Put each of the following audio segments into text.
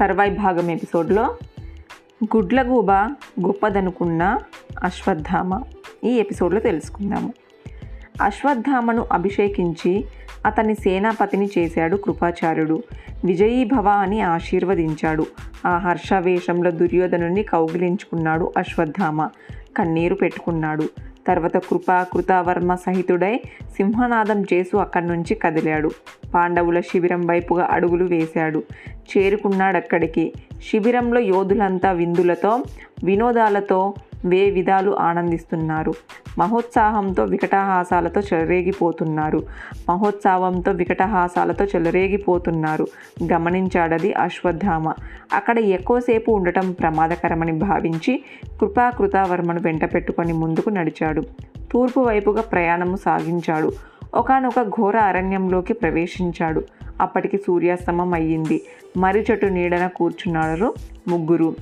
తర్వాయి భాగం ఎపిసోడ్లో గుడ్లగూబ గొప్పదనుకున్న అశ్వత్థామ. ఈ ఎపిసోడ్లో తెలుసుకుందాము. అశ్వత్థామను అభిషేకించి అతని సేనాపతిని చేశాడు కృపాచార్యుడు. విజయీభవ అని ఆశీర్వదించాడు. ఆ హర్షవేషంలో దుర్యోధనుని కౌగిలించుకున్నాడు అశ్వత్థామ. కన్నీరు పెట్టుకున్నాడు. తర్వాత కృపా కృతావర్మ సహితుడై సింహనాదం చేసు అక్కడి నుంచి కదిలాడు. పాండవుల శిబిరం వైపుగా అడుగులు వేశాడు. చేరుకున్నాడక్కడికి. శిబిరంలో యోధులంతా విందులతో వినోదాలతో వే విధాలు ఆనందిస్తున్నారు. మహోత్సాహంతో వికటహాసాలతో చెలరేగిపోతున్నారు. మహోత్సావంతో వికటహాసాలతో చెలరేగిపోతున్నారు. గమనించాడది అశ్వత్థామ. అక్కడ ఎక్కువసేపు ఉండటం ప్రమాదకరమని భావించి కృపాకృతావర్మను వెంట పెట్టుకొని ముందుకు నడిచాడు. తూర్పు వైపుగా ప్రయాణము సాగించాడు. ఒకనొక ఘోర అరణ్యంలోకి ప్రవేశించాడు. అప్పటికి సూర్యాస్తమం అయ్యింది. మరి చెట్టు నీడన కూర్చున్నారు ముగ్గురు.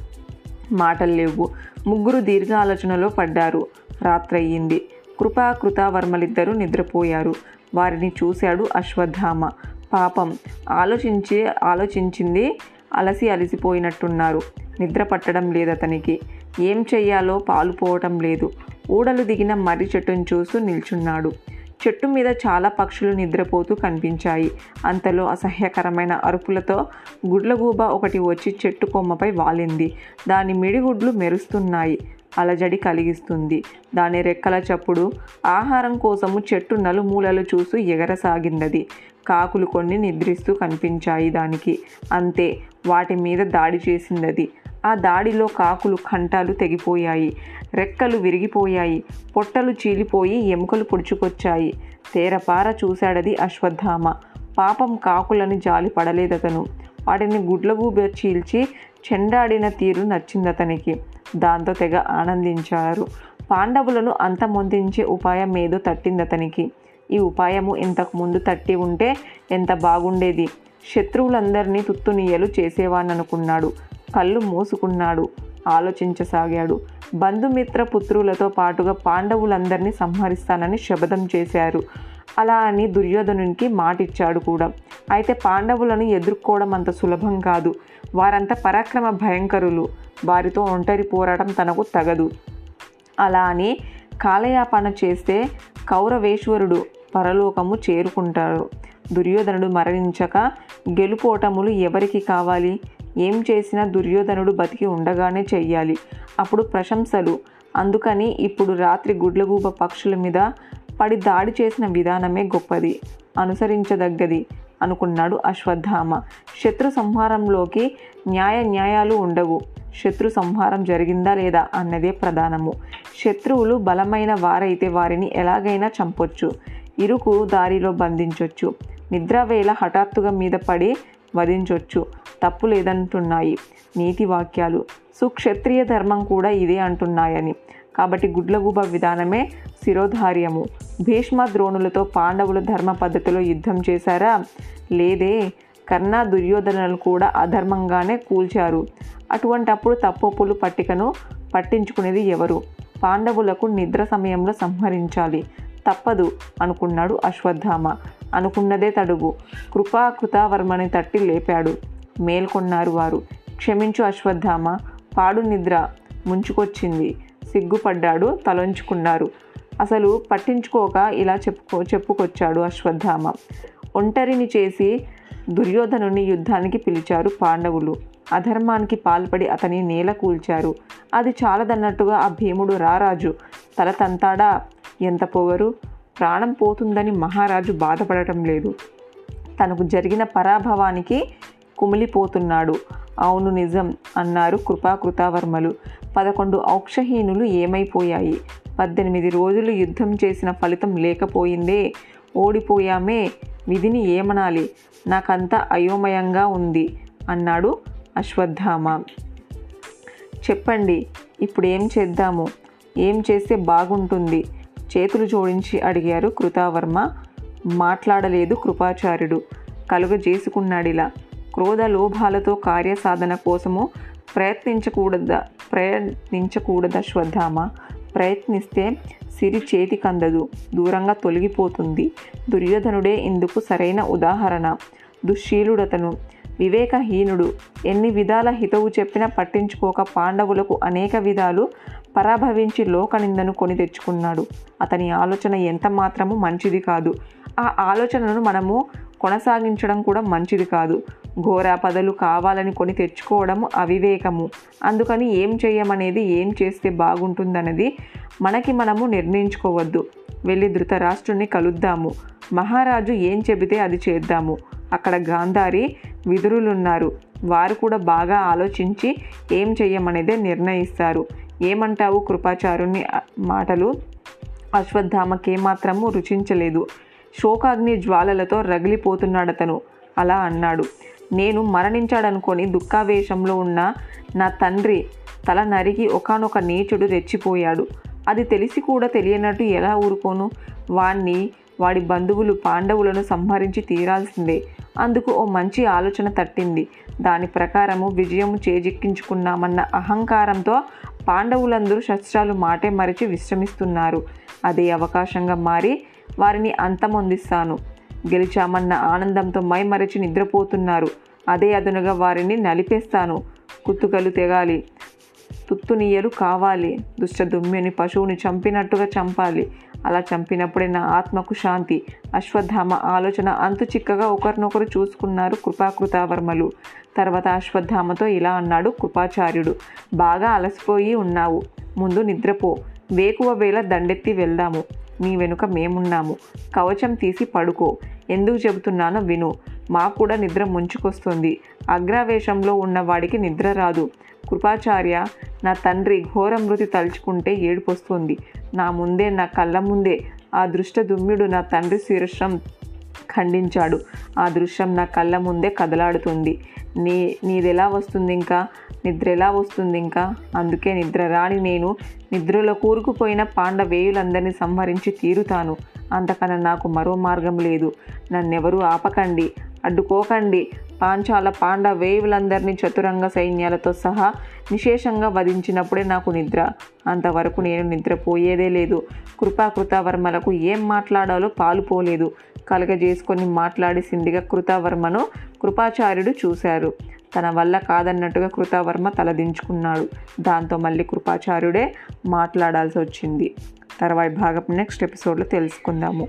మాటలు లేవు. ముగ్గురు దీర్ఘ ఆలోచనలో పడ్డారు. రాత్రయ్యింది. కృపా కృతావర్మలిద్దరూ నిద్రపోయారు. వారిని చూశాడు అశ్వత్థామ. పాపం. ఆలోచించి ఆలోచించింది అలసి అలసిపోయినట్టున్నారు. నిద్ర పట్టడం లేదు అతనికి ఏం చెయ్యాలో పాలుపోవటం లేదు. ఊడలు దిగిన మర్రి చెట్టును చూస్తూ నిల్చున్నాడు. చెట్టు మీద చాలా పక్షులు నిద్రపోతూ కనిపించాయి. అంతలో అసహ్యకరమైన అరుపులతో గుడ్లగూబ ఒకటి వచ్చి చెట్టు కొమ్మపై వాలింది. దాని మిడిగుడ్లు మెరుస్తున్నాయి. అలజడి కలిగిస్తుంది. దాని రెక్కల చప్పుడు ఆహారం కోసము చెట్టు నలుమూలలు చూస్తూ ఎగరసాగిందది. కాకులు కొన్ని నిద్రిస్తూ కనిపించాయి దానికి. అంతే వాటి మీద దాడి చేసిందది. ఆ దాడిలో కాకులు కంటాలు తెగిపోయాయి. రెక్కలు విరిగిపోయాయి. పొట్టలు చీలిపోయి ఎముకలు పొడుచుకొచ్చాయి. తేరపార చూశాడది అశ్వత్థామ. పాపం కాకులని జాలి పడలేదతను. వాటిని గుడ్లగూబ చీల్చి చెండాడిన తీరు నచ్చిందతనికి. దాంతో తెగ ఆనందించారు. పాండవులను అంతమొందించే ఉపాయం ఏదో తట్టిందతనికి. ఈ ఉపాయము ఇంతకు ముందు తట్టి ఉంటే ఎంత బాగుండేది? శత్రువులందరినీ తుత్తునీయలు చేసేవాననుకున్నాడు కళ్ళు మూసుకున్నాడు. ఆలోచించసాగాడు. బంధుమిత్ర పుత్రులతో పాటుగా పాండవులందరినీ సంహరిస్తానని శపథం చేశారు. అలా అని దుర్యోధనునికి మాటిచ్చాడు కూడా. అయితే పాండవులను ఎదుర్కోవడం అంత సులభం కాదు. వారంతా పరాక్రమ భయంకరులు. వారితో ఒంటరి పోరాటం తనకు తగదు. అలా అని కాలయాపన చేస్తే కౌరవేశ్వరుడు పరలోకము చేరుకుంటాడు. దుర్యోధనుడు మరణించక గెలుపోటములు ఎవరికి కావాలి? ఏం చేసినా దుర్యోధనుడు బతికి ఉండగానే చెయ్యాలి. అప్పుడు ప్రశంసలు. అందుకని ఇప్పుడు రాత్రి గుడ్లగూబ పక్షుల మీద పడి దాడి చేసిన విధానమే గొప్పది. అనుసరించదగ్గది అనుకున్నాడు అశ్వత్థామ. శత్రు సంహారంలోకి న్యాయ న్యాయాలు ఉండవు. శత్రు సంహారం జరిగిందా లేదా అన్నదే ప్రధానము. శత్రువులు బలమైన వారైతే వారిని ఎలాగైనా చంపొచ్చు. ఇరుకు దారిలో బంధించొచ్చు. నిద్రవేళ హఠాత్తుగా మీద పడి వధించవచ్చు తప్పు లేదంటున్నాయి. నీతి వాక్యాలు. సుక్షత్రియ ధర్మం కూడా ఇదే అంటున్నాయని. కాబట్టి గుడ్లగూబ విధానమే శిరోధార్యము. భీష్మ ద్రోణులతో పాండవులు ధర్మ పద్ధతిలో యుద్ధం చేశారా? లేదే. కర్ణ దుర్యోధనలు కూడా అధర్మంగానే కూల్చారు. అటువంటప్పుడు తప్పొప్పులు పట్టికను పట్టించుకునేది ఎవరు? పాండవులకు నిద్ర సమయంలో సంహరించాలి. తప్పదు అనుకున్నాడు అశ్వత్థామ. అనుకున్నదే తడుగు. కృపా కృతావర్మని తట్టి లేపాడు. మేల్కొన్నారు వారు. క్షమించు అశ్వత్థామ. పాడు నిద్ర. ముంచుకొచ్చింది. సిగ్గుపడ్డాడు. తలొంచుకున్నారు. అసలు పట్టించుకోక ఇలా చెప్పుకో చెప్పుకొచ్చాడు అశ్వత్థామ. ఒంటరిని చేసి దుర్యోధనుని యుద్ధానికి పిలిచారు పాండవులు. అధర్మానికి పాల్పడి అతని నేల కూల్చారు. అది చాలదన్నట్టుగా ఆ భీముడు రారాజు. తల తంతాడా? ఎంత పొగరు? ప్రాణం పోతుందని మహారాజు బాధపడటం లేదు. తనకు జరిగిన పరాభవానికి కుమిలిపోతున్నాడు. అవును నిజం అన్నారు కృపాకృతావర్మలు. పదకొండు ఔక్షహీనులు ఏమైపోయాయి? పద్దెనిమిది రోజులు యుద్ధం చేసిన ఫలితం లేకపోయిందే. ఓడిపోయామే. విధిని ఏమనాలి? నాకంతా అయోమయంగా ఉంది అన్నాడు అశ్వత్థామ. చెప్పండి ఇప్పుడు ఏం చేద్దాము? ఏం చేస్తే బాగుంటుంది? చేతులు జోడించి అడిగారు కృతావర్మ. మాట్లాడలేదు కృపాచార్యుడు. కలుగజేసుకున్నాడిలా క్రోధ లోభాలతో కార్యసాధన కోసము ప్రయత్నించకూడదా? ప్రయత్నించకూడదా శ్వద్ధామ ప్రయత్నిస్తే సిరి చేతికందదు దూరంగా తొలగిపోతుంది. దుర్యోధనుడే ఇందుకు సరైన ఉదాహరణ. దుశ్శీలుడతను. వివేకహీనుడు. ఎన్ని విధాల హితవు చెప్పినా పట్టించుకోక పాండవులకు అనేక విధాలు పరాభవించి లోకనిందను కొని తెచ్చుకున్నాడు. అతని ఆలోచన ఎంత మాత్రము మంచిది కాదు. ఆ ఆలోచనను మనము కొనసాగించడం కూడా మంచిది కాదు. ఘోరాపదలు కావాలని కొని తెచ్చుకోవడం అవివేకము. అందుకని ఏం చేయమనేది ఏం చేస్తే బాగుంటుందన్నది మనకి మనము నిర్ణయించుకోవద్దు. వెళ్ళి ధృతరాష్ట్రుని కలుద్దాము. మహారాజు ఏం చెబితే అది చేద్దాము. అక్కడ గాంధారి విదురులున్నారు. వారు కూడా బాగా ఆలోచించి ఏం చెయ్యమనేదే నిర్ణయిస్తారు. ఏమంటావు కృపాచారుని మాటలు? అశ్వత్థామకేమాత్రము రుచించలేదు. శోకాగ్ని జ్వాలలతో రగిలిపోతున్నాడతను. అలా అన్నాడు. నేను మరణించాడనుకొని దుఃఖావేశంలో ఉన్న నా తండ్రి తల నరిగి ఒకనొక నీచుడు రెచ్చిపోయాడు. అది తెలిసి కూడా తెలియనట్టు ఎలా ఊరుకోను? వాణ్ణి వాడి బంధువులు పాండవులను సంహరించి తీరాల్సిందే. అందుకు ఓ మంచి ఆలోచన తట్టింది. దాని ప్రకారము విజయము చేజిక్కించుకున్నామన్న అహంకారంతో పాండవులందరూ శస్త్రాలు మాటే మరిచి విశ్రమిస్తున్నారు. అదే అవకాశంగా మారి వారిని అంతమొందిస్తాను. గెలిచామన్న ఆనందంతో మైమరచి నిద్రపోతున్నారు. అదే అదునుగా వారిని నలిపేస్తాను. కుత్తుకలు తెగాలి. తుత్తునీయలు కావాలి. దుష్ట దుమ్మిని పశువుని చంపినట్టుగా చంపాలి. అలా చంపినప్పుడే నా ఆత్మకు శాంతి. అశ్వత్థామ ఆలోచన అంతు చిక్కగా ఒకరినొకరు చూసుకున్నారు కృపాకృతావర్మలు. తర్వాత అశ్వత్థామతో ఇలా అన్నాడు కృపాచార్యుడు. బాగా అలసిపోయి ఉన్నావు. ముందు నిద్రపో. వేకువ వేళ దండెత్తి వెళ్దాము. నీ వెనుక మేమున్నాము. కవచం తీసి పడుకో. ఎందుకు చెబుతున్నానో విను. మాకు కూడా నిద్ర ముంచుకొస్తుంది. అగ్రవేశంలో ఉన్నవాడికి నిద్ర రాదు. కృపాచార్య నా తండ్రి ఘోర మృతి తలుచుకుంటే ఏడుపొస్తుంది. నా ముందే నా కళ్ళ ముందే ఆ దృష్టదుమ్యుడు నా తండ్రి శీర్షం ఖండించాడు. ఆ దృశ్యం నా కళ్ళ ముందే కదలాడుతుంది. నీ నీదెలా వస్తుంది ఇంకా నిద్ర ఎలా వస్తుంది ఇంకా అందుకే నిద్ర రాని నేను నిద్రలో కూరుకుపోయిన పాండవేయులందరినీ సంహరించి తీరుతాను. అంతకన్నా నాకు మరో మార్గం లేదు. నన్నెవరూ ఆపకండి. అడ్డుకోకండి. పాంచాల పాండవేయులందరినీ చతురంగ సైన్యాలతో సహా నిశేషంగా వధించినప్పుడే నాకు నిద్ర. అంతవరకు నేను నిద్రపోయేదే లేదు. కృపాకృతావర్మలకు ఏం మాట్లాడాలో పాలుపోలేదు కలగజేసుకొని మాట్లాడిసిందిగా కృతావర్మను కృపాచార్యుడు చూశారు. తన వల్ల కాదన్నట్టుగా కృతావర్మ తలదించుకున్నాడు. దాంతో మళ్ళీ కృపాచార్యుడే మాట్లాడాల్సి వచ్చింది తర్వాయి భాగం నెక్స్ట్ ఎపిసోడ్లో తెలుసుకుందాము.